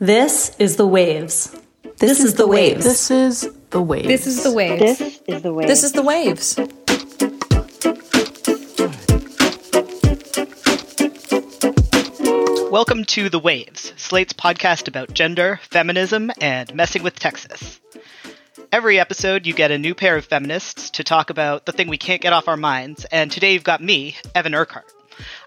This is the waves. This, is the waves. This is the waves. This is the waves. This is the way. This is the waves. Welcome to The Waves, Slate's podcast about gender, feminism, and messing with Texas. Every episode, you get a new pair of feminists to talk about the thing we can't get off our minds, and today you've got me, Evan Urquhart.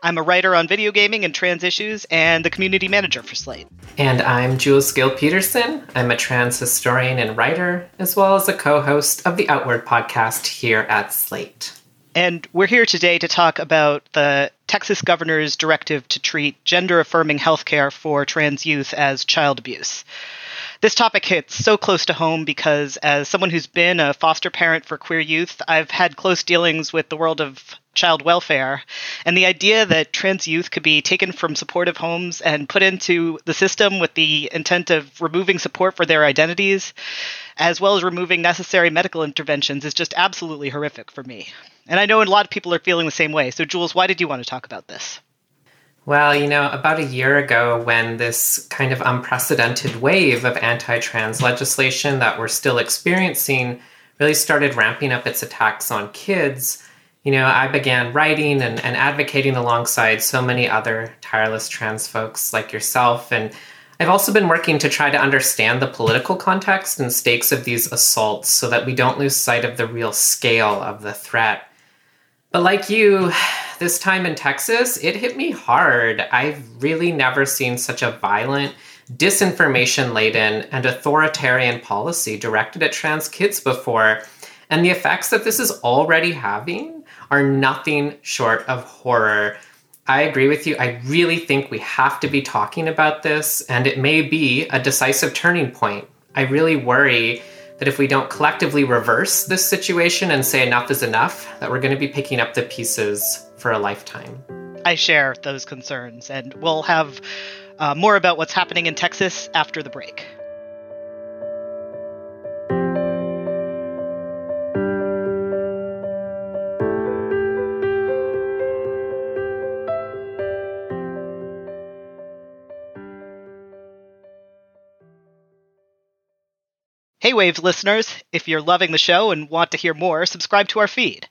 I'm a writer on video gaming and trans issues and the community manager for Slate. And I'm Jules Gill Peterson. I'm a trans historian and writer, as well as a co host of the Outward podcast here at Slate. And we're here today to talk about the Texas governor's directive to treat gender affirming healthcare for trans youth as child abuse. This topic hits so close to home because, as someone who's been a foster parent for queer youth, I've had close dealings with the world of child welfare. And the idea that trans youth could be taken from supportive homes and put into the system with the intent of removing support for their identities, as well as removing necessary medical interventions, is just absolutely horrific for me. And I know a lot of people are feeling the same way. So, Jules, why did you want to talk about this? Well, you know, about a year ago, when this kind of unprecedented wave of anti trans legislation that we're still experiencing really started ramping up its attacks on kids, you know, I began writing and, and advocating alongside so many other tireless trans folks like yourself. And I've also been working to try to understand the political context and stakes of these assaults so that we don't lose sight of the real scale of the threat. But like you, this time in Texas, it hit me hard. I've really never seen such a violent, disinformation laden, and authoritarian policy directed at trans kids before. And the effects that this is already having are nothing short of horror. I agree with you. I really think we have to be talking about this, and it may be a decisive turning point. I really worry that if we don't collectively reverse this situation and say enough is enough, that we're going to be picking up the pieces for a lifetime. I share those concerns, and we'll have uh, more about what's happening in Texas after the break. Waves listeners, if you're loving the show and want to hear more, subscribe to our feed.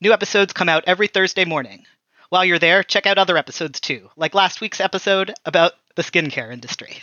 New episodes come out every Thursday morning. While you're there, check out other episodes too, like last week's episode about the skincare industry.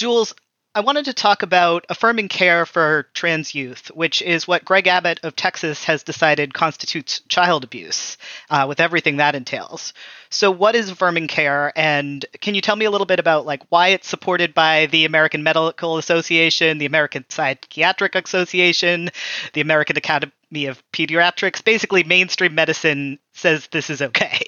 Jules, I wanted to talk about affirming care for trans youth, which is what Greg Abbott of Texas has decided constitutes child abuse, uh, with everything that entails. So, what is affirming care, and can you tell me a little bit about like why it's supported by the American Medical Association, the American Psychiatric Association, the American Academy of Pediatrics? Basically, mainstream medicine says this is okay.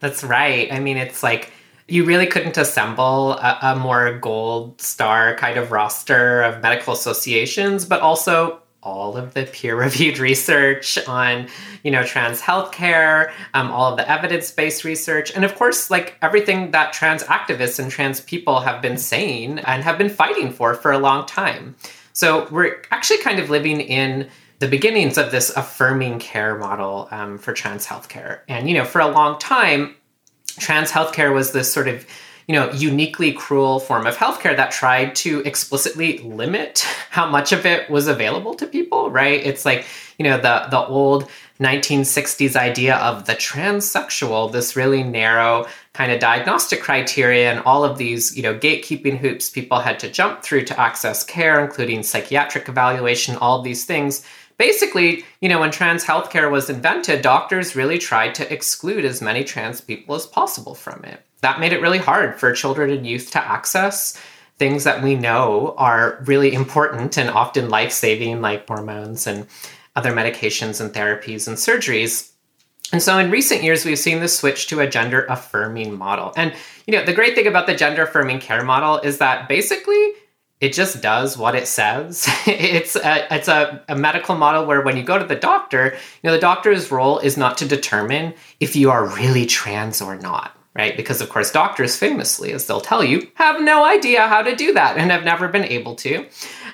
That's right. I mean, it's like you really couldn't assemble a, a, more gold star kind of roster of medical associations, but also all of the peer-reviewed research on, you know, trans healthcare, um, all of the evidence-based research, and of course, like everything that trans activists and trans people have been saying and have been fighting for for a long time. So we're actually kind of living in the beginnings of this affirming care model um, for trans healthcare. And, you know, for a long time, trans healthcare was this sort of you know uniquely cruel form of healthcare that tried to explicitly limit how much of it was available to people right? It's like you know the the old 1960s idea of the transsexual this really narrow kind of diagnostic criteria and all of these you know gatekeeping hoops people had to jump through to access care including psychiatric evaluation all these things basically, you know, when trans healthcare was invented, doctors really tried to exclude as many trans people as possible from it. That made it really hard for children and youth to access things that we know are really important and often life saving, like hormones and other medications and therapies and surgeries. And so in recent years, we've seen the switch to a gender affirming model. And, you know, the great thing about the gender affirming care model is that basically it just does what it says. it's a, it's a, a, medical model where when you go to the doctor, you know, the doctor's role is not to determine if you are really trans or not. Right? Because, of course, doctors famously, as they'll tell you, have no idea how to do that and have never been able to.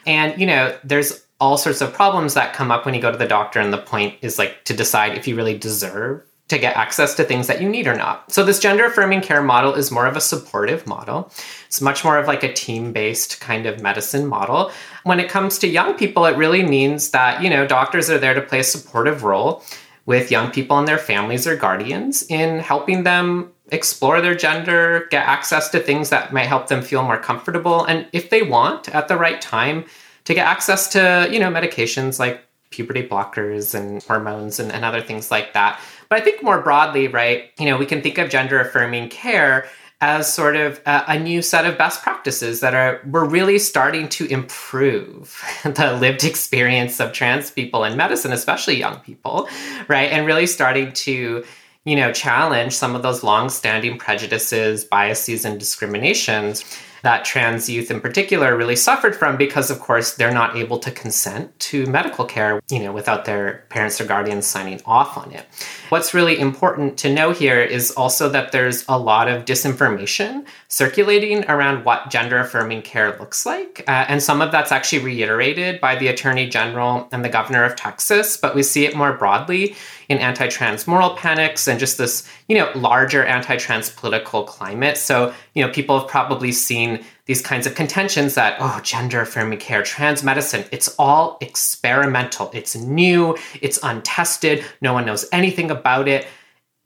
And, you know, there's all sorts of problems that come up when you go to the doctor. And the point is like to decide if you really deserve to get access to things that you need or not. So this gender affirming care model is more of a supportive model. It's much more of like a team-based kind of medicine model. When it comes to young people, it really means that, you know, doctors are there to play a supportive role with young people and their families or guardians in helping them explore their gender, get access to things that might help them feel more comfortable and if they want at the right time to get access to, you know, medications like puberty blockers and hormones and, and other things like that. But I think more broadly, right, you know, we can think of gender affirming care as sort of a, a, new set of best practices that are we're really starting to improve the lived experience of trans people in medicine, especially young people, right? And really starting to you know challenge some of those long-standing prejudices, biases, and discriminations that trans youth in particular really suffered from because of course they're not able to consent to medical care you know without their parents or guardians signing off on it. What's really important to know here is also that there's a lot of disinformation circulating around what gender affirming care looks like. Uh, and some of that's actually reiterated by the attorney general and the governor of texas but we see it more broadly in anti-trans moral panics and just this, you know, larger anti-trans political climate. So, you know, people have probably seen these kinds of contentions that, oh, gender affirming care, trans medicine, it's all experimental. It's new, it's untested, no one knows anything about it.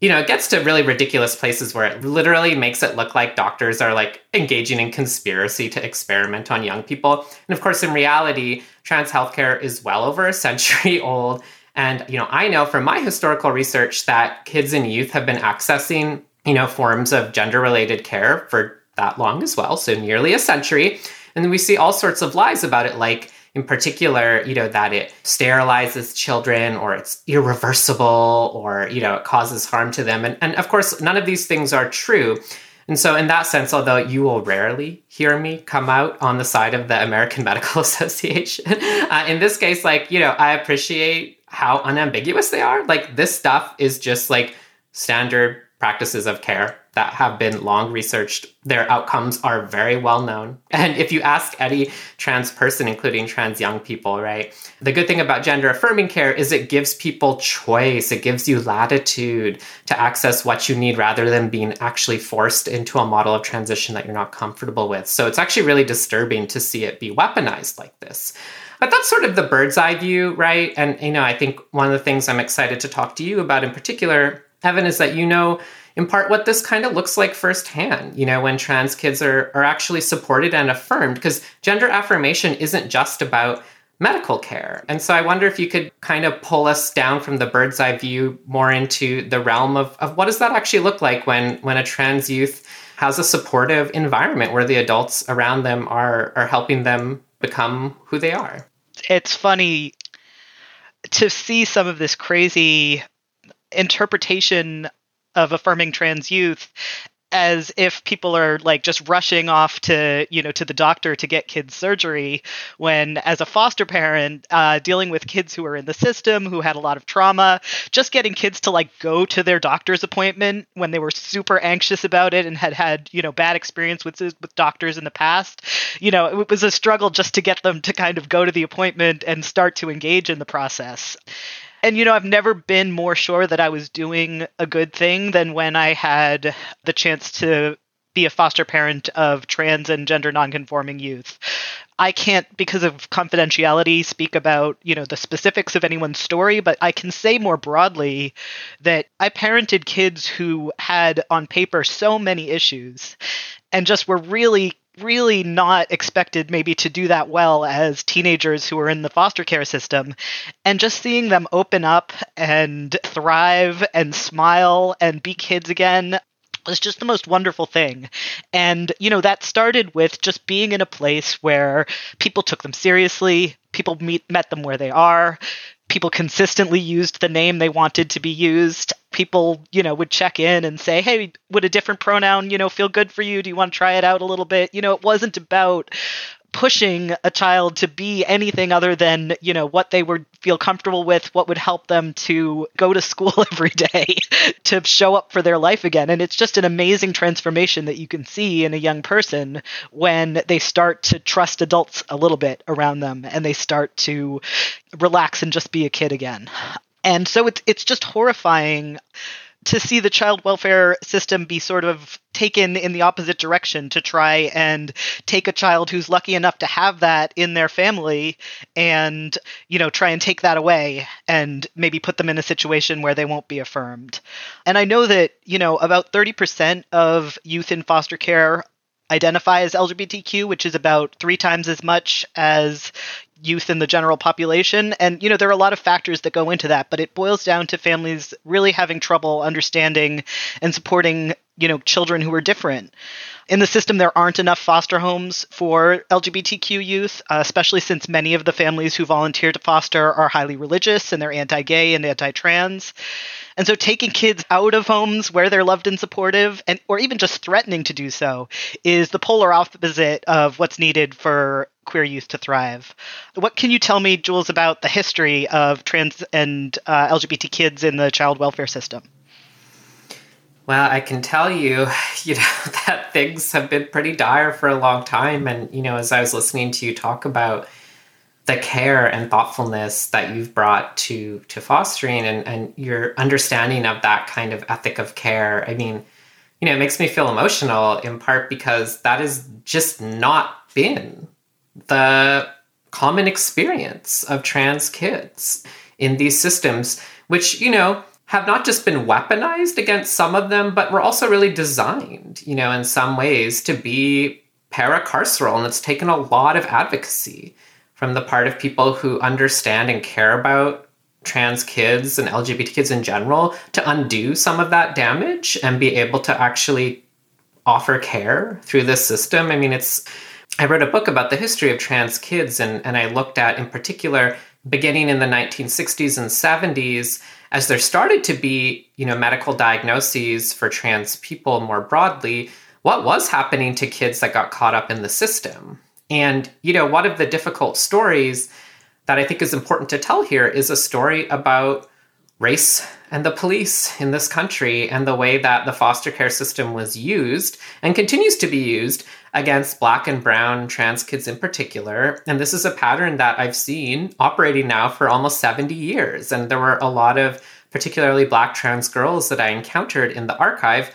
You know, it gets to really ridiculous places where it literally makes it look like doctors are like engaging in conspiracy to experiment on young people. And of course, in reality, trans healthcare is well over a century old. And you know, I know from my historical research that kids and youth have been accessing, you know, forms of gender-related care for that long as well, so nearly a century. And then we see all sorts of lies about it like in particular, you know, that it sterilizes children or it's irreversible or, you know, it causes harm to them. And, and of course, none of these things are true. And so, in that sense, although you will rarely hear me come out on the side of the American Medical Association, uh, in this case, like, you know, I appreciate how unambiguous they are. Like this stuff is just like standard practices of care that have been long researched. Their outcomes are very well known. And if you ask any trans person, including trans young people, right, the good thing about gender affirming care is it gives people choice, it gives you latitude to access what you need rather than being actually forced into a model of transition that you're not comfortable with. So it's actually really disturbing to see it be weaponized like this. But that's sort of the bird's eye view, right? And, you know, I think one of the things I'm excited to talk to you about in particular, Evan, is that you know in part what this kind of looks like firsthand, you know, when trans kids are, are actually supported and affirmed, because gender affirmation isn't just about medical care. And so I wonder if you could kind of pull us down from the bird's eye view more into the realm of, of what does that actually look like when when a trans youth has a supportive environment where the adults around them are are helping them become who they are. It's funny to see some of this crazy interpretation of affirming trans youth as if people are like just rushing off to you know to the doctor to get kids surgery when as a foster parent uh, dealing with kids who are in the system who had a lot of trauma just getting kids to like go to their doctor's appointment when they were super anxious about it and had had you know bad experience with with doctors in the past you know it was a struggle just to get them to kind of go to the appointment and start to engage in the process and you know, I've never been more sure that I was doing a good thing than when I had the chance to be a foster parent of trans and gender nonconforming youth. I can't, because of confidentiality, speak about you know the specifics of anyone's story, but I can say more broadly that I parented kids who had on paper so many issues, and just were really really not expected maybe to do that well as teenagers who are in the foster care system and just seeing them open up and thrive and smile and be kids again was just the most wonderful thing. And, you know, that started with just being in a place where people took them seriously, people meet, met them where they are, people consistently used the name they wanted to be used. People, you know, would check in and say, "Hey, would a different pronoun, you know, feel good for you? Do you want to try it out a little bit?" You know, it wasn't about pushing a child to be anything other than you know what they would feel comfortable with what would help them to go to school every day to show up for their life again and it's just an amazing transformation that you can see in a young person when they start to trust adults a little bit around them and they start to relax and just be a kid again and so it's it's just horrifying to see the child welfare system be sort of taken in the opposite direction to try and take a child who's lucky enough to have that in their family and you know try and take that away and maybe put them in a situation where they won't be affirmed. And i know that you know about 30% of youth in foster care identify as LGBTQ, which is about three times as much as youth in the general population. And, you know, there are a lot of factors that go into that, but it boils down to families really having trouble understanding and supporting, you know, children who are different. In the system, there aren't enough foster homes for LGBTQ youth, uh, especially since many of the families who volunteer to foster are highly religious and they're anti gay and anti trans. And so taking kids out of homes where they're loved and supportive and or even just threatening to do so is the polar opposite of what's needed for queer youth to thrive. What can you tell me, Jules, about the history of trans and uh, LGBT kids in the child welfare system? Well, I can tell you, you know, that things have been pretty dire for a long time. And, you know, as I was listening to you talk about the care and thoughtfulness that you've brought to to fostering and, and your understanding of that kind of ethic of care, I mean, you know, it makes me feel emotional in part because that has just not been the common experience of trans kids in these systems, which, you know, have not just been weaponized against some of them, but were also really designed, you know, in some ways to be paracarceral. And it's taken a lot of advocacy from the part of people who understand and care about trans kids and LGBT kids in general to undo some of that damage and be able to actually offer care through this system. I mean, it's I wrote a book about the history of trans kids, and, and I looked at, in particular, beginning in the 1960s and 70s, as there started to be, you know, medical diagnoses for trans people more broadly, what was happening to kids that got caught up in the system. And, you know, one of the difficult stories that I think is important to tell here is a story about race and the police in this country and the way that the foster care system was used and continues to be used against black and brown trans kids in particular. And this is a pattern that I've seen operating now for almost 70 years. And there were a lot of particularly black trans girls that I encountered in the archive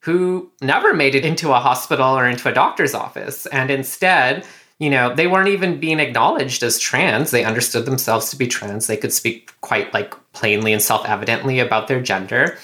who never made it into a hospital or into a doctor's office and instead you know, they weren't even being acknowledged as trans. They understood themselves to be trans. They could speak quite like plainly and self-evidently about their gender.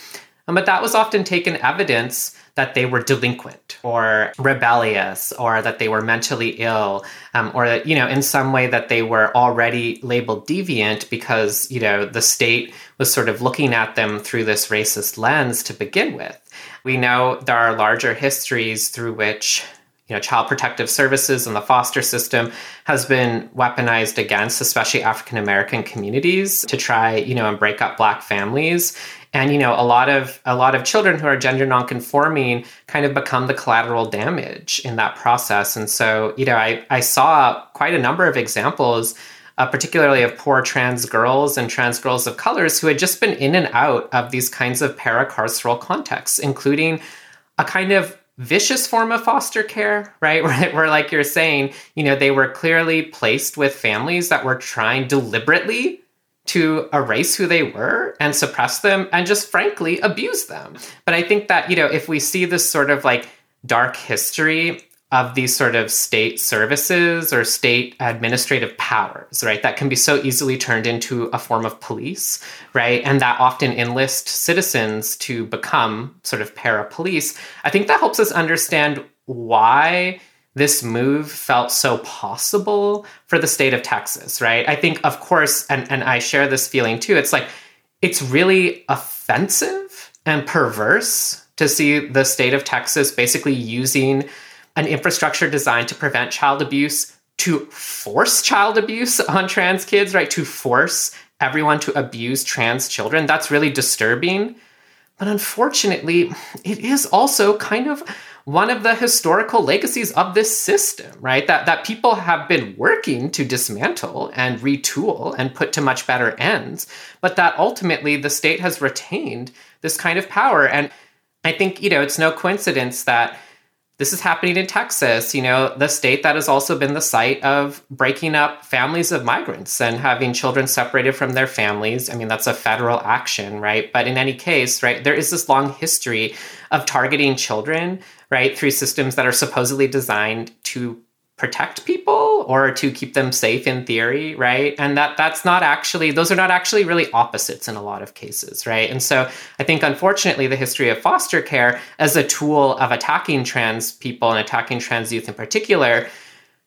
Um, but that was often taken evidence that they were delinquent or rebellious or that they were mentally ill um, or that, you know, in some way that they were already labeled deviant because, you know, the state was sort of looking at them through this racist lens to begin with. We know there are larger histories through which you know, child protective services and the foster system has been weaponized against, especially African American communities, to try, you know, and break up Black families. And you know, a lot of a lot of children who are gender nonconforming kind of become the collateral damage in that process. And so, you know, I I saw quite a number of examples. Uh, particularly of poor trans girls and trans girls of colors who had just been in and out of these kinds of paracarceral contexts, including a kind of vicious form of foster care, right? Where, where, like you're saying, you know, they were clearly placed with families that were trying deliberately to erase who they were and suppress them and just frankly abuse them. But I think that, you know, if we see this sort of like dark history of these sort of state services or state administrative powers, right? That can be so easily turned into a form of police, right? And that often enlist citizens to become sort of para police. I think that helps us understand why this move felt so possible for the state of Texas, right? I think, of course, and, and I share this feeling too, it's like, it's really offensive and perverse to see the state of Texas basically using an infrastructure designed to prevent child abuse, to force child abuse on trans kids, right? To force everyone to abuse trans children. That's really disturbing. But unfortunately, it is also kind of one of the historical legacies of this system, right? That that people have been working to dismantle and retool and put to much better ends, but that ultimately the state has retained this kind of power. And I think, you know, it's no coincidence that this is happening in Texas, you know, the state that has also been the site of breaking up families of migrants and having children separated from their families. I mean, that's a federal action, right? But in any case, right, there is this long history of targeting children, right, through systems that are supposedly designed to protect people or to keep them safe in theory right? And that that's not actually those are not actually really opposites in a lot of cases right? And so i think unfortunately the history of foster care as a tool of attacking trans people and attacking trans youth in particular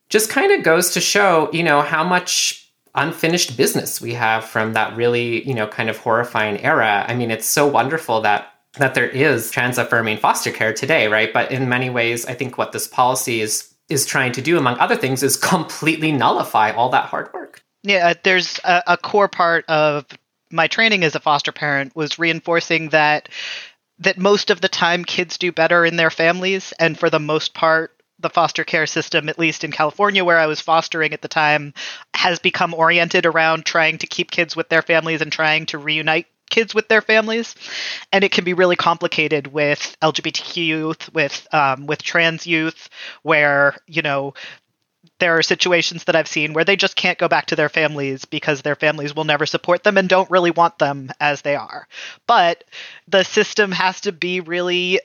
just kind of goes to show you know how much unfinished business we have from that really you know kind of horrifying era. I mean it's so wonderful that that there is trans affirming foster care today right? But in many ways i think what this policy is is trying to do, among other things, is completely nullify all that hard work. Yeah, uh, there's a, a core part of my training as a foster parent was reinforcing that that most of the time kids do better in their families, and for the most part, the foster care system, at least in California, where I was fostering at the time, has become oriented around trying to keep kids with their families and trying to reunite kids with their families, and it can be really complicated with LGBTQ youth, with um, with trans youth, where you know there are situations that I've seen where they just can't go back to their families because their families will never support them and don't really want them as they are. But the system has to be really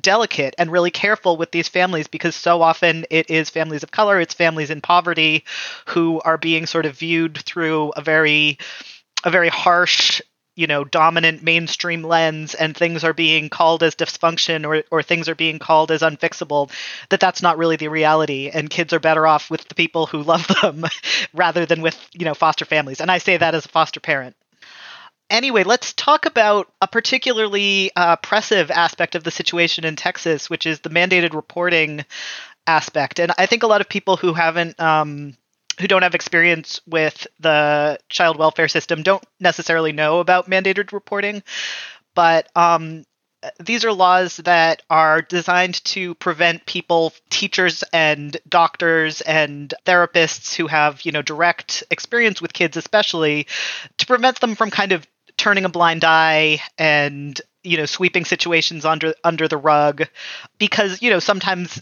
delicate and really careful with these families because so often it is families of color, it's families in poverty who are being sort of viewed through a very a very harsh you know dominant mainstream lens and things are being called as dysfunction or, or things are being called as unfixable that that's not really the reality. And kids are better off with the people who love them rather than with you know foster families. And i say that as a foster parent. Anyway let's talk about a particularly uh, oppressive aspect of the situation in texas which is the mandated reporting aspect. And i think a lot of people who haven't um, who don't have experience with the child welfare system don't necessarily know about mandated reporting, but um, these are laws that are designed to prevent people, teachers and doctors and therapists who have, you know, direct experience with kids, especially, to prevent them from kind of turning a blind eye and you know sweeping situations under under the rug. Because you know sometimes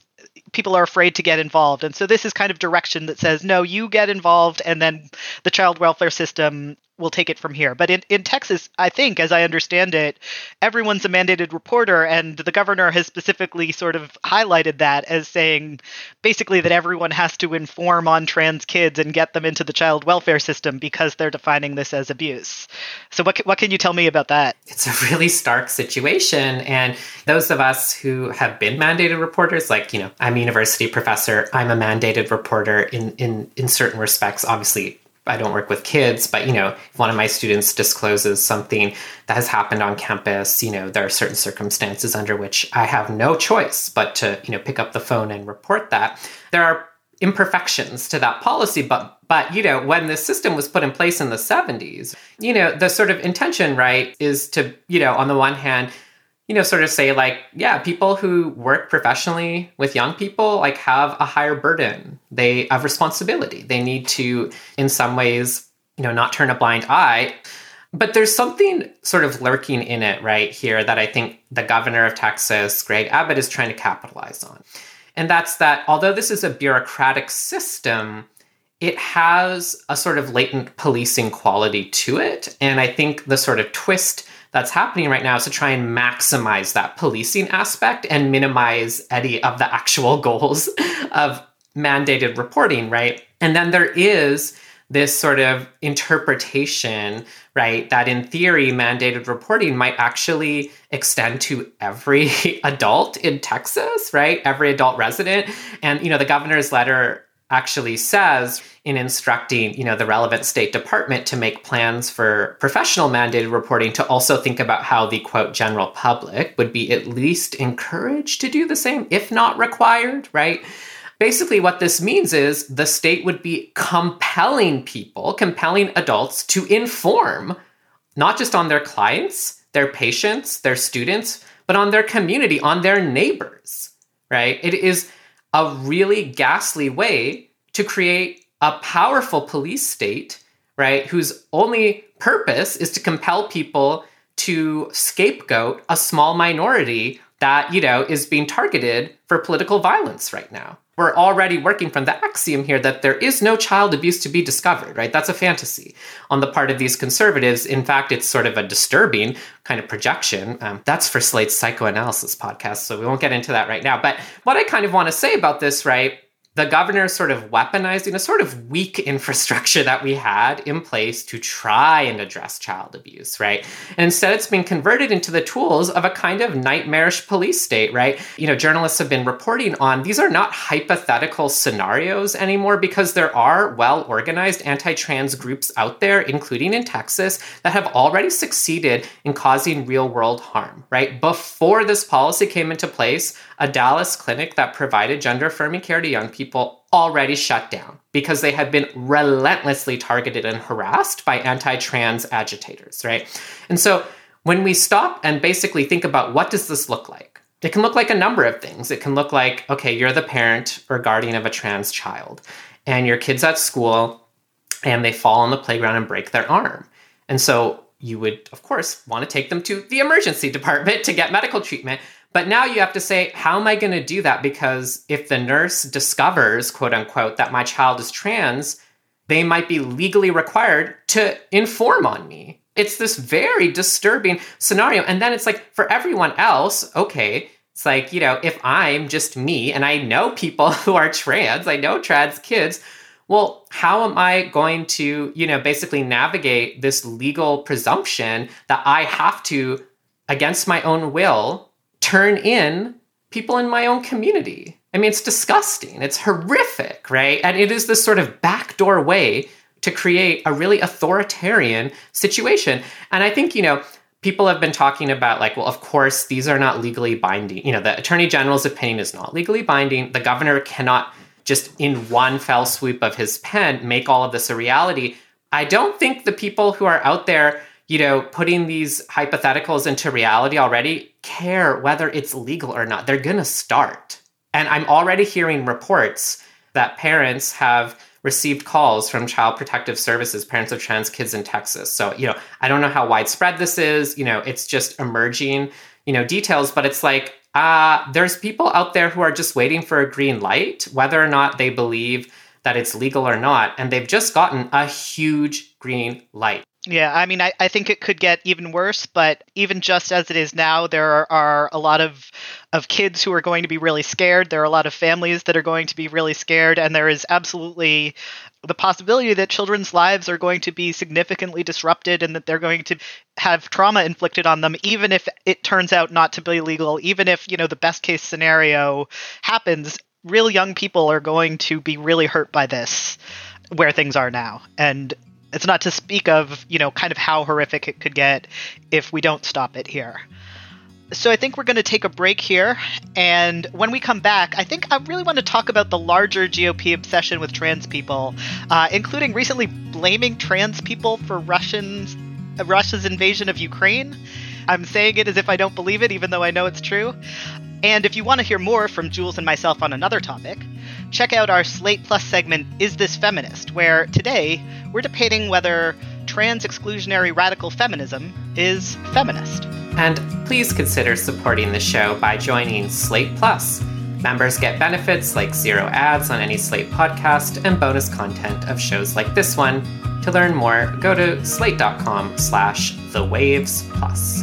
people are afraid to get involved. And so this is kind of direction that says, no, you get involved, and then the child welfare system will take it from here. But in, in Texas, I think, as I understand it, everyone's a mandated reporter, and the governor has specifically sort of highlighted that as saying basically that everyone has to inform on trans kids and get them into the child welfare system because they're defining this as abuse. So, what, what can you tell me about that? It's a really stark situation. And those of us who have been mandated reporters, like, you know, I'm a university professor, I'm a mandated reporter in, in, in certain respects, obviously I don't work with kids, but you know, if one of my students discloses something that has happened on campus, you know, there are certain circumstances under which I have no choice but to, you know, pick up the phone and report that. There are imperfections to that policy, but but you know, when this system was put in place in the 70s, you know, the sort of intention, right, is to, you know, on the one hand, you know, sort of say like, yeah, people who work professionally with young people like have a higher burden. They have responsibility. They need to, in some ways, you know, not turn a blind eye. But there's something sort of lurking in it right here that I think the governor of Texas, Greg Abbott, is trying to capitalize on. And that's that although this is a bureaucratic system, it has a sort of latent policing quality to it. And I think the sort of twist that's happening right now is to try and maximize that policing aspect and minimize any of the actual goals of mandated reporting, right? And then there is this sort of interpretation, right, that in theory, mandated reporting might actually extend to every adult in Texas, right? Every adult resident. And, you know, the governor's letter actually says in instructing you know the relevant state department to make plans for professional mandated reporting to also think about how the quote general public would be at least encouraged to do the same if not required right Basically, what this means is the state would be compelling people, compelling adults to inform not just on their clients, their patients, their students, but on their community, on their neighbors, right? It is a really ghastly way to create a powerful police state, right, whose only purpose is to compel people to scapegoat a small minority that, you know, is being targeted for political violence right now. We're already working from the axiom here that there is no child abuse to be discovered, right? That's a fantasy on the part of these conservatives. In fact, it's sort of a disturbing kind of projection. Um, that's for Slate's psychoanalysis podcast, so we won't get into that right now. But what I kind of want to say about this, right, the governor sort of weaponizing a sort of weak infrastructure that we had in place to try and address child abuse, right? And instead, it's been converted into the tools of a kind of nightmarish police state, right? You know, journalists have been reporting on these are not hypothetical scenarios anymore because there are well organized anti trans groups out there, including in Texas, that have already succeeded in causing real world harm, right? Before this policy came into place, a Dallas clinic that provided gender affirming care to young people already shut down because they have been relentlessly targeted and harassed by anti trans agitators, right? And so when we stop and basically think about what does this look like? It can look like a number of things. It can look like, okay, you're the parent or guardian of a trans child, and your kid's at school and they fall on the playground and break their arm. And so you would, of course, want to take them to the emergency department to get medical treatment. But now you have to say, how am I going to do that? Because if the nurse discovers, quote unquote, that my child is trans, they might be legally required to inform on me. It's this very disturbing scenario. And then it's like, for everyone else, okay, it's like, you know, if I'm just me and I know people who are trans, I know trans kids, well, how am I going to, you know, basically navigate this legal presumption that I have to, against my own will, turn in people in my own community. I mean, it's disgusting. It's horrific, right? And it is this sort of backdoor way to create a really authoritarian situation. And I think, you know, people have been talking about, like, well, of course, these are not legally binding. You know, the attorney general's opinion is not legally binding. The governor cannot just in one fell swoop of his pen make all of this a reality. I don't think the people who are out there you know, putting these hypotheticals into reality already care whether it's legal or not. They're going to start. And I'm already hearing reports that parents have received calls from Child Protective Services, parents of trans kids in Texas. So, you know, I don't know how widespread this is. You know, it's just emerging, you know, details, but it's like, uh, there's people out there who are just waiting for a green light, whether or not they believe that it's legal or not. And they've just gotten a huge green light. Yeah, I mean, I, I think it could get even worse, but even just as it is now, there are, are, a lot of of kids who are going to be really scared. There are a lot of families that are going to be really scared, and there is absolutely the possibility that children's lives are going to be significantly disrupted and that they're going to have trauma inflicted on them, even if it turns out not to be legal, even if, you know, the best case scenario happens, real young people are going to be really hurt by this where things are now. And it's not to speak of, you know, kind of how horrific it could get if we don't stop it here. So I think we're going to take a break here. And when we come back, I think I really want to talk about the larger GOP obsession with trans people, uh, including recently blaming trans people for Russians, Russia's invasion of Ukraine. I'm saying it as if I don't believe it, even though I know it's true. And if you want to hear more from Jules and myself on another topic, check out our Slate Plus segment, Is This Feminist? where today we're debating whether trans exclusionary radical feminism is feminist. And please consider supporting the show by joining Slate Plus. Members get benefits like zero ads on any Slate podcast and bonus content of shows like this one. To learn more, go to slate.com slash the waves plus.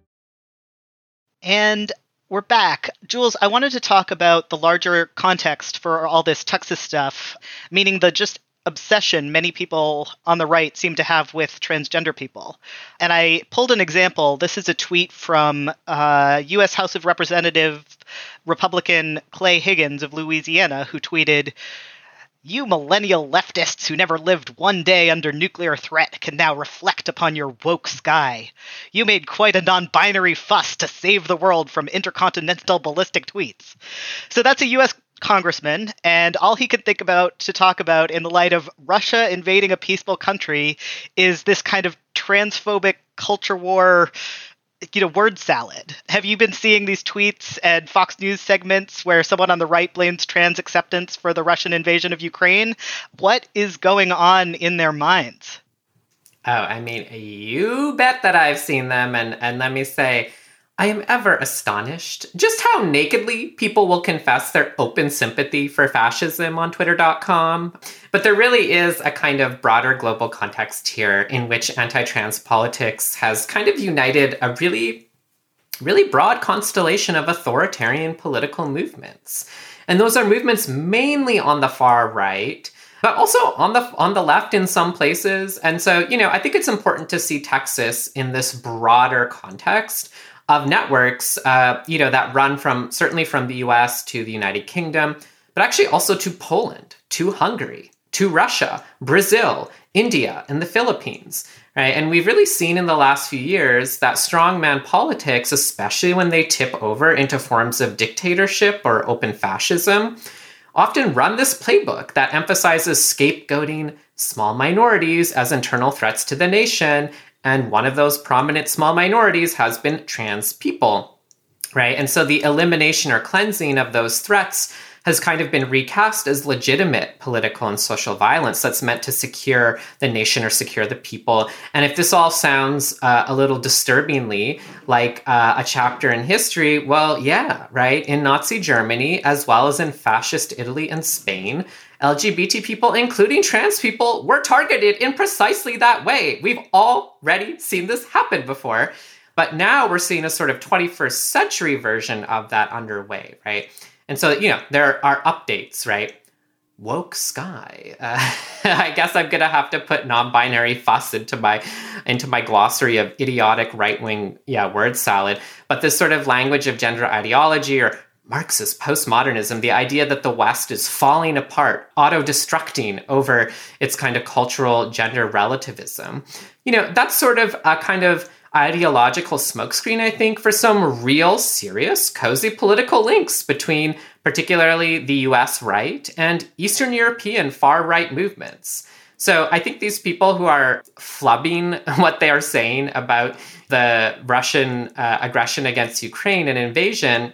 And we're back. Jules, I wanted to talk about the larger context for all this Texas stuff, meaning the just obsession many people on the right seem to have with transgender people. And I pulled an example. This is a tweet from uh, U.S. House of Representative Republican Clay Higgins of Louisiana, who tweeted, you millennial leftists who never lived one day under nuclear threat can now reflect upon your woke sky. You made quite a non binary fuss to save the world from intercontinental ballistic tweets. So that's a U.S. congressman, and all he could think about to talk about in the light of Russia invading a peaceful country is this kind of transphobic culture war you know, word salad. Have you been seeing these tweets and Fox News segments where someone on the right blames trans acceptance for the Russian invasion of Ukraine? What is going on in their minds? Oh, I mean, you bet that I've seen them. And, and let me say, I am ever astonished just how nakedly people will confess their open sympathy for fascism on Twitter.com. But there really is a kind of broader global context here in which anti trans politics has kind of united a really, really broad constellation of authoritarian political movements. And those are movements mainly on the far right but also on the on the left in some places. And so, you know, I think it's important to see Texas in this broader context of networks, uh, you know, that run from certainly from the U.S. to the United Kingdom, but actually also to Poland, to Hungary, to Russia, Brazil, India, and the Philippines. Right? And we've really seen in the last few years that strongman politics, especially when they tip over into forms of dictatorship or open fascism, often run this playbook that emphasizes scapegoating small minorities as internal threats to the nation and one of those prominent small minorities has been trans people, right? And so the elimination or cleansing of those threats has kind of been recast as legitimate political and social violence that's meant to secure the nation or secure the people. And if this all sounds uh, a little disturbingly like uh, a chapter in history, well, yeah, right? In Nazi Germany, as well as in fascist Italy and Spain, LGBT people, including trans people, were targeted in precisely that way. We've already seen this happen before. But now we're seeing a sort of 21st century version of that underway, right? And so, you know, there are updates, right? Woke sky. Uh, I guess I'm gonna have to put non-binary fuss into my into my glossary of idiotic right-wing yeah word salad. But this sort of language of gender ideology or Marxist postmodernism, the idea that the West is falling apart, auto destructing over its kind of cultural gender relativism. You know, that's sort of a kind of ideological smokescreen, I think, for some real, serious, cozy political links between particularly the US right and Eastern European far right movements. So I think these people who are flubbing what they are saying about the Russian uh, aggression against Ukraine and invasion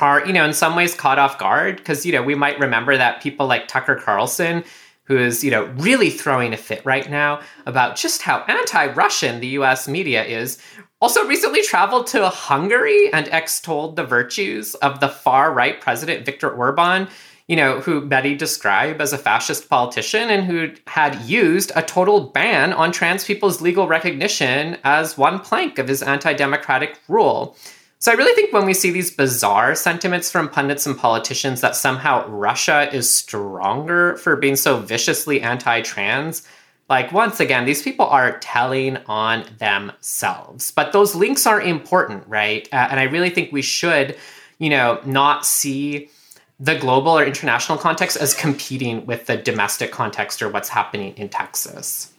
are, you know, in some ways caught off guard because, you know, we might remember that people like Tucker Carlson, who is, you know, really throwing a fit right now about just how anti Russian the US media is, also recently traveled to Hungary and extolled the virtues of the far right president Viktor Orban, you know, who Betty described as a fascist politician and who had used a total ban on trans people's legal recognition as one plank of his anti democratic rule. So I really think when we see these bizarre sentiments from pundits and politicians that somehow Russia is stronger for being so viciously anti trans, like once again, these people are telling on themselves. But those links are important, right? Uh, and I really think we should, you know, not see the global or international context as competing with the domestic context or what's happening in Texas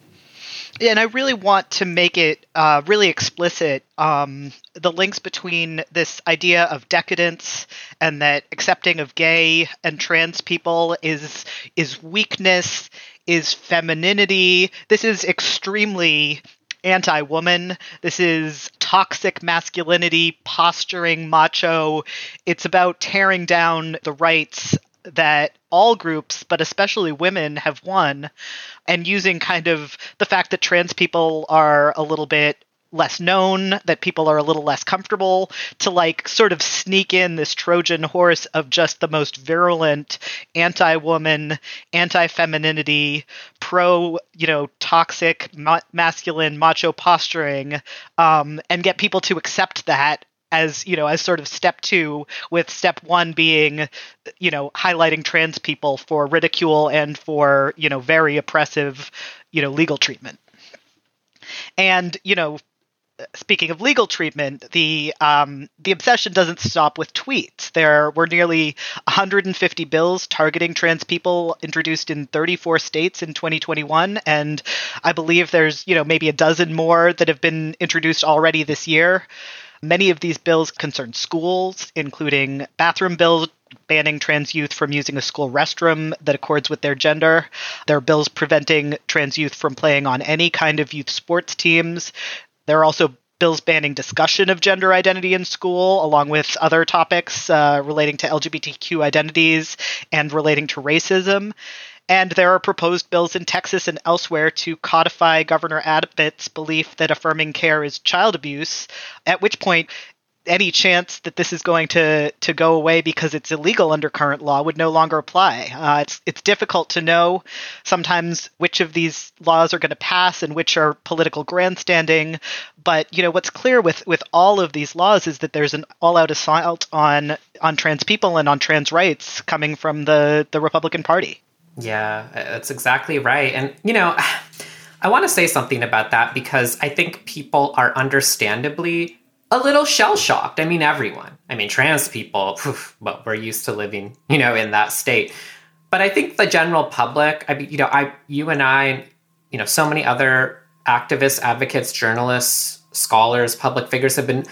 and I really want to make it uh, really explicit um, the links between this idea of decadence and that accepting of gay and trans people is is weakness, is femininity. This is extremely anti woman. This is toxic masculinity, posturing, macho. It's about tearing down the rights that all groups, but especially women, have won, and using kind of the fact that trans people are a little bit less known, that people are a little less comfortable, to like sort of sneak in this Trojan horse of just the most virulent anti woman, anti femininity, pro, you know, toxic, ma- masculine, macho posturing, um, and get people to accept that as you know as sort of step two with step one being you know highlighting trans people for ridicule and for you know very oppressive you know legal treatment and you know speaking of legal treatment, the um, the obsession doesn't stop with tweets. There were nearly 150 bills targeting trans people introduced in 34 states in 2021, and I believe there's you know maybe a dozen more that have been introduced already this year. Many of these bills concern schools, including bathroom bills banning trans youth from using a school restroom that accords with their gender. There are bills preventing trans youth from playing on any kind of youth sports teams. There are also bills banning discussion of gender identity in school, along with other topics uh, relating to LGBTQ identities and relating to racism. And there are proposed bills in Texas and elsewhere to codify Governor Abbott's belief that affirming care is child abuse, at which point any chance that this is going to to go away because it's illegal under current law would no longer apply. Uh, it's it's difficult to know sometimes which of these laws are going to pass and which are political grandstanding. But you know what's clear with with all of these laws is that there's an all out assault on on trans people and on trans rights coming from the the Republican Party. Yeah, that's exactly right. And you know. I want to say something about that because I think people are understandably a little shell shocked. I mean, everyone. I mean, trans people, but we're used to living, you know, in that state. But I think the general public, I mean, you know, I, you and I, you know, so many other activists, advocates, journalists, scholars, public figures have been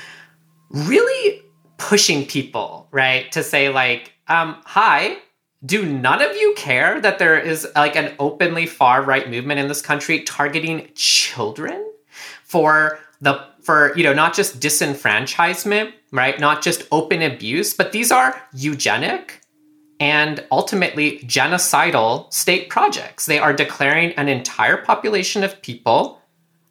really pushing people, right, to say like, um, hi, do none of you care that there is like an openly far right movement in this country targeting children for the for you know not just disenfranchisement right? Not just open abuse but these are eugenic and ultimately genocidal state projects. They are declaring an entire population of people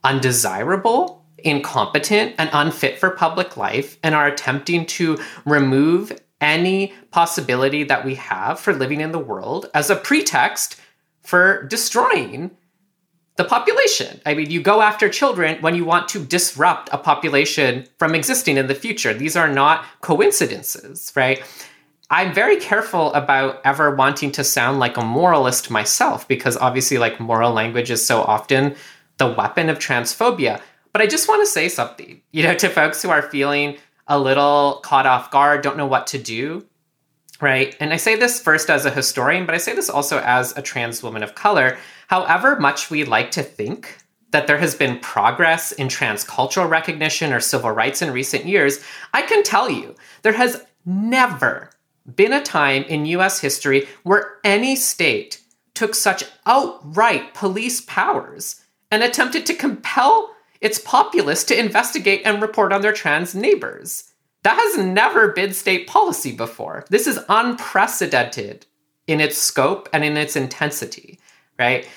undesirable incompetent and unfit for public life and are attempting to remove any possibility that we have for living in the world as a pretext for destroying the population. I mean, you go after children when you want to disrupt a population from existing in the future. These are not coincidences, right? I'm very careful about ever wanting to sound like a moralist myself because obviously, like, moral language is so often the weapon of transphobia. But I just want to say something, you know, to folks who are feeling a little caught off guard, don't know what to do, right? And I say this first as a historian, but I say this also as a trans woman of color However much we like to think that there has been progress in trans cultural recognition or civil rights in recent years, I can tell you there has never been a time in US history where any state took such outright police powers and attempted to compel its populace to investigate and report on their trans neighbors. That has never been state policy before. This is unprecedented in its scope and in its intensity right?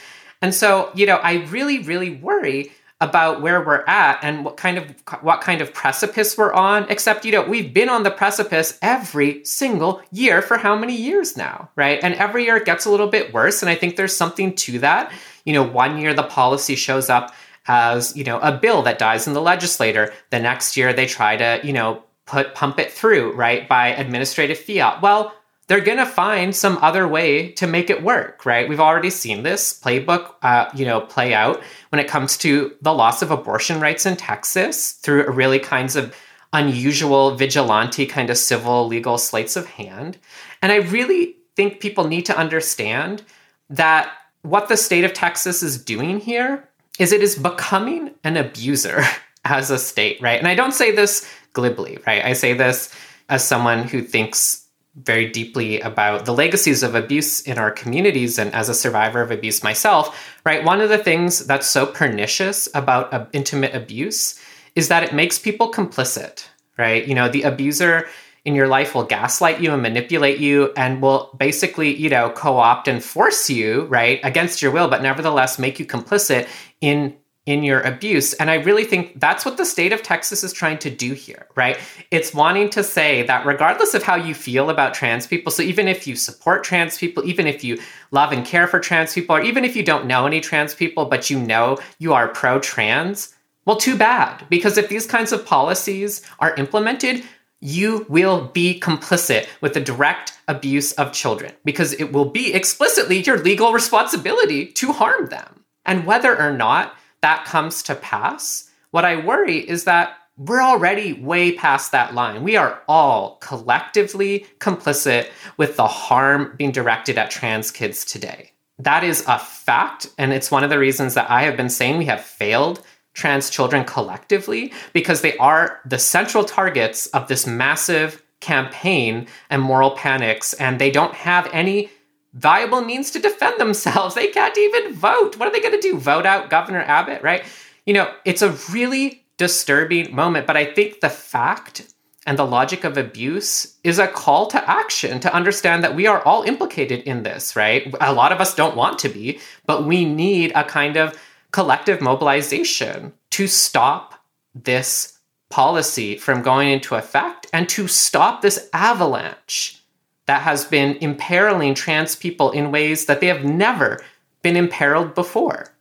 And so, you know, I really, really worry about where we're at and what kind of what kind of precipice we're on except you know we've been on the precipice every single year for how many years now right and every year it gets a little bit worse and i think there's something to that you know one year the policy shows up as you know a bill that dies in the legislature. the next year they try to you know put pump it through right by administrative fiat well they're going to find some other way to make it work, right? We've already seen this playbook, uh, you know, play out when it comes to the loss of abortion rights in Texas through really kinds of unusual vigilante kind of civil legal slates of hand. And I really think people need to understand that what the state of Texas is doing here is it is becoming an abuser as a state, right? And I don't say this glibly, right? I say this as someone who thinks very deeply about the legacies of abuse in our communities and as a survivor of abuse myself, right? One of the things that's so pernicious about uh, intimate abuse is that it makes people complicit, right? You know, the abuser in your life will gaslight you and manipulate you and will basically, you know, co-opt and force you, right, against your will, but nevertheless make you complicit in in your abuse. And I really think that's what the state of Texas is trying to do here, right? It's wanting to say that regardless of how you feel about trans people, so even if you support trans people, even if you love and care for trans people, or even if you don't know any trans people, but you know you are pro trans, well, too bad. Because if these kinds of policies are implemented, you will be complicit with the direct abuse of children because it will be explicitly your legal responsibility to harm them. And whether or not that comes to pass, what I worry is that we're already way past that line. We are all collectively complicit with the harm being directed at trans kids today. That is a fact. And it's one of the reasons that I have been saying we have failed trans children collectively because they are the central targets of this massive campaign and moral panics, and they don't have any viable means to defend themselves. They can't even vote. What are they going to do? Vote out Governor Abbott, right? You know, it's a really disturbing moment, but I think the fact and the logic of abuse is a call to action to understand that we are all implicated in this, right? A lot of us don't want to be, but we need a kind of collective mobilization to stop this policy from going into effect and to stop this avalanche that has been imperiling trans people in ways that they have never been imperiled before.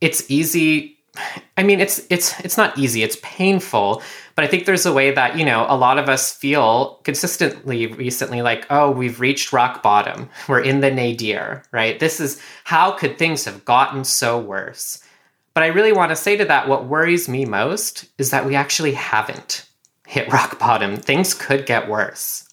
It's easy I mean it's it's it's not easy, it's painful, but I think there's a way that, you know, a lot of us feel consistently recently like, oh, we've reached rock bottom. We're in the nadir, right? This is how could things have gotten so worse? But I really want to say to that what worries me most is that we actually haven't hit rock bottom. Things could get worse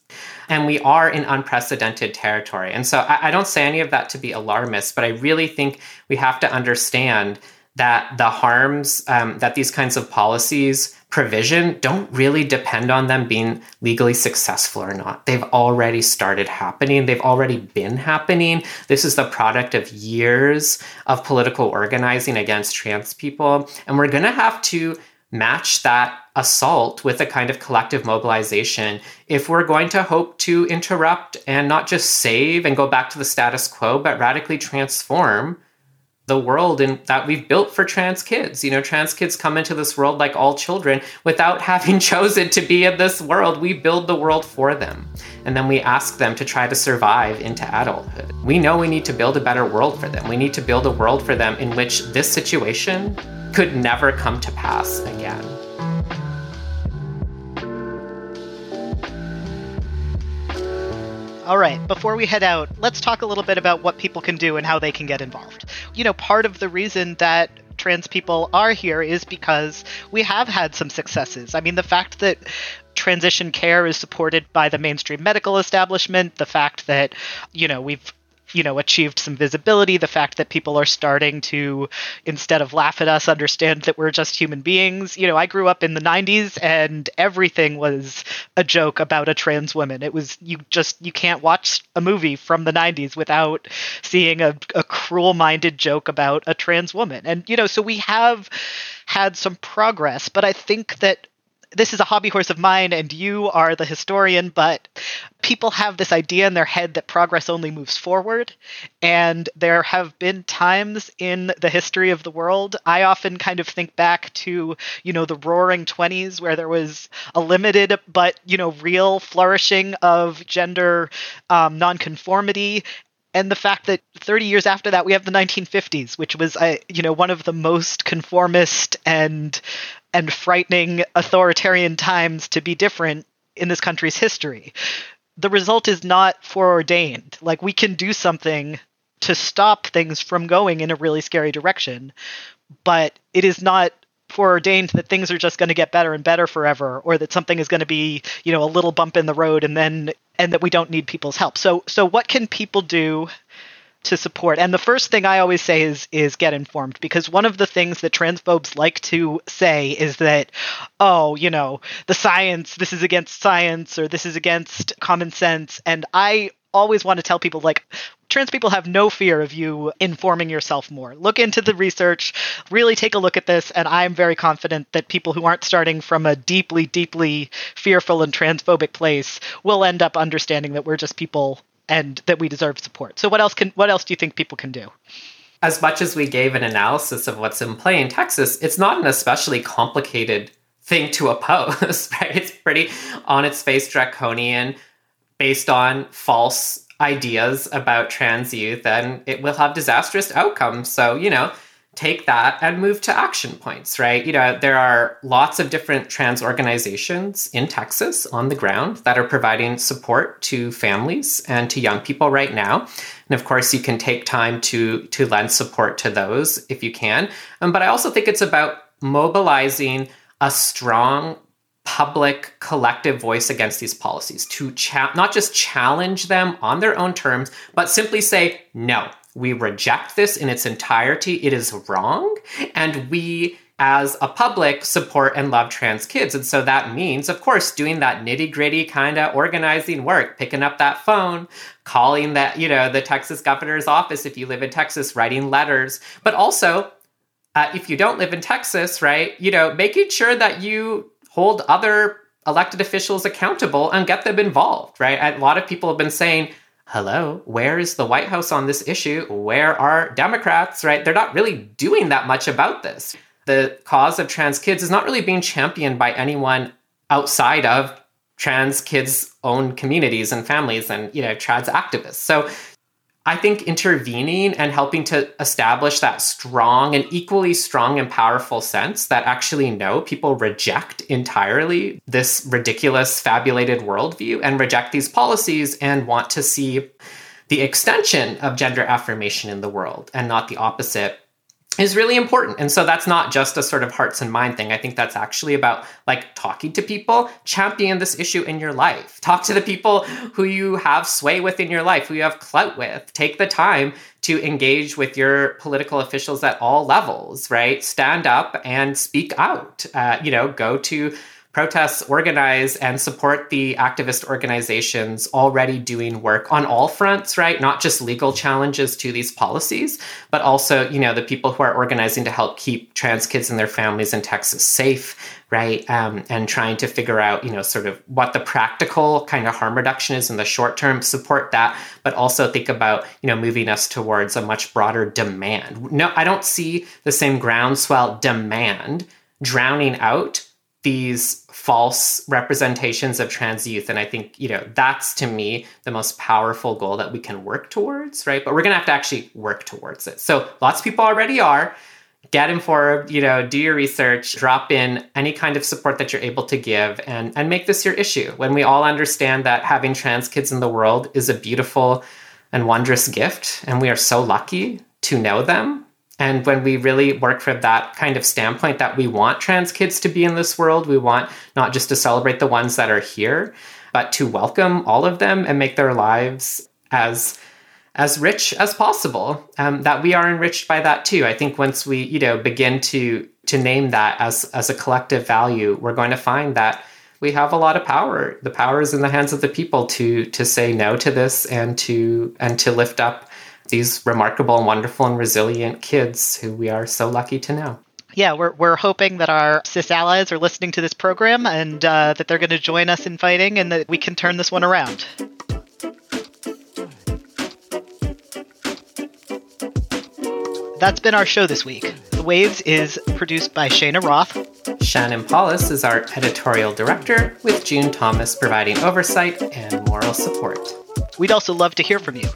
and we are in unprecedented territory. And so I, I don't say any of that to be alarmist, but I really think we have to understand that the harms um, that these kinds of policies provision don't really depend on them being legally successful or not. They've already started happening, they've already been happening. This is the product of years of political organizing against trans people. And we're going to have to match that assault with a kind of collective mobilization if we're going to hope to interrupt and not just save and go back to the status quo, but radically transform the world in, that we've built for trans kids. You know, trans kids come into this world like all children without having chosen to be in this world. We build the world for them. And then we ask them to try to survive into adulthood. We know we need to build a better world for them. We need to build a world for them in which this situation could never come to pass again. All right, before we head out, let's talk a little bit about what people can do and how they can get involved. You know, part of the reason that trans people are here is because we have had some successes. I mean, the fact that transition care is supported by the mainstream medical establishment, the fact that, you know, we've you know achieved some visibility the fact that people are starting to instead of laugh at us understand that we're just human beings. You know i grew up in the 90s and everything was a joke about a trans woman. It was you just you can't watch a movie from the 90s without seeing a, a cruel minded joke about a trans woman. And you know so we have had some progress but i think that this is a hobby horse of mine and you are the historian, but people have this idea in their head that progress only moves forward. And there have been times in the history of the world, I often kind of think back to, you know, the roaring 20s where there was a limited but, you know, real flourishing of gender um, nonconformity and the fact that 30 years after that we have the 1950s which was uh, you know one of the most conformist and and frightening authoritarian times to be different in this country's history. The result is not foreordained. Like, we can do something to stop things from going in a really scary direction, but it is not foreordained that things are just going to get better and better forever or that something is going to be you know a little bump in the road and then and that we don't need people's help so so what can people do to support. And the first thing I always say is is get informed because one of the things that transphobes like to say is that oh, you know, the science, this is against science or this is against common sense and I always want to tell people like trans people have no fear of you informing yourself more. Look into the research, really take a look at this, and I'm very confident that people who aren't starting from a deeply, deeply fearful and transphobic place will end up understanding that we're just people and that we deserve support. So what else can what else do you think people can do? As much as we gave an analysis of what's in play in Texas, it's not an especially complicated thing to oppose, right? It's pretty on its face draconian based on false ideas about trans youth and it will have disastrous outcomes. So, you know, take that and move to action points, right? You know, there are lots of different trans organizations in Texas on the ground that are providing support to families and to young people right now. And of course, you can take time to to lend support to those if you can. Um, but I also think it's about mobilizing a strong public collective voice against these policies to cha- not just challenge them on their own terms but simply say no we reject this in its entirety. It is wrong and we as a public support and love trans kids. And so that means of course doing that nitty gritty kind of organizing work picking up that phone calling that you know the texas governor's office if you live in texas writing letters. But also uh, if you don't live in texas right you know making sure that you hold other elected officials accountable and get them involved, right? A lot of people have been saying, hello, where is the White House on this issue? Where are Democrats, right? They're not really doing that much about this. The cause of trans kids is not really being championed by anyone outside of trans kids' own communities and families and, you know, trans activists. So I think intervening and helping to establish that strong and equally strong and powerful sense that actually no, people reject entirely this ridiculous, fabulated worldview and reject these policies and want to see the extension of gender affirmation in the world and not the opposite is really important. And so that's not just a sort of hearts and mind thing. I think that's actually about like talking to people, champion this issue in your life. Talk to the people who you have sway with in your life, who you have clout with. Take the time to engage with your political officials at all levels, right? Stand up and speak out. Uh, you know, go to protests, organize, and support the activist organizations already doing work on all fronts, right? Not just legal challenges to these policies, but also, you know, the people who are organizing to help keep trans kids and their families in Texas safe, right? Um, and trying to figure out, you know, sort of what the practical kind of harm reduction is in the short term, support that, but also think about, you know, moving us towards a much broader demand. No, I don't see the same groundswell demand drowning out these false representations of trans youth. And i think you know that's to me the most powerful goal that we can work towards right? But we're going to have to actually work towards it. So lots of people already are. Get informed you know do your research drop in any kind of support that you're able to give and and make this your issue. When we all understand that having trans kids in the world is a beautiful and wondrous gift and we are so lucky to know them and when we really work from that kind of standpoint that we want trans kids to be in this world, we want not just to celebrate the ones that are here, but to welcome all of them and make their lives as as rich as possible. Um, that we are enriched by that too. I think once we you know begin to to name that as as a collective value, we're going to find that we have a lot of power. The power is in the hands of the people to to say no to this and to and to lift up these remarkable and wonderful and resilient kids who we are so lucky to know. Yeah, we're, we're hoping that our cis allies are listening to this program and uh, that they're going to join us in fighting and that we can turn this one around. That's been our show this week. The Waves is produced by Cheyna Roth. Shannon Palus is our editorial director, with June Thomas providing oversight and moral support. We'd also love to hear from you.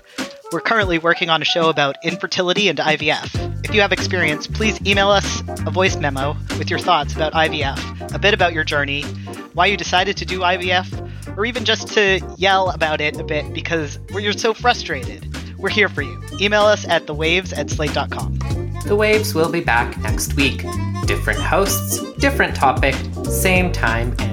We're currently working on a show about infertility and IVF. If you have experience, please email us a voice memo with your thoughts about IVF, a bit about your journey, why you decided to do IVF, or even just to yell about it a bit because you're so frustrated. We're here for you. Email us at thewaves at slate.com. The Waves will be back next week. Different hosts, different topic, same time and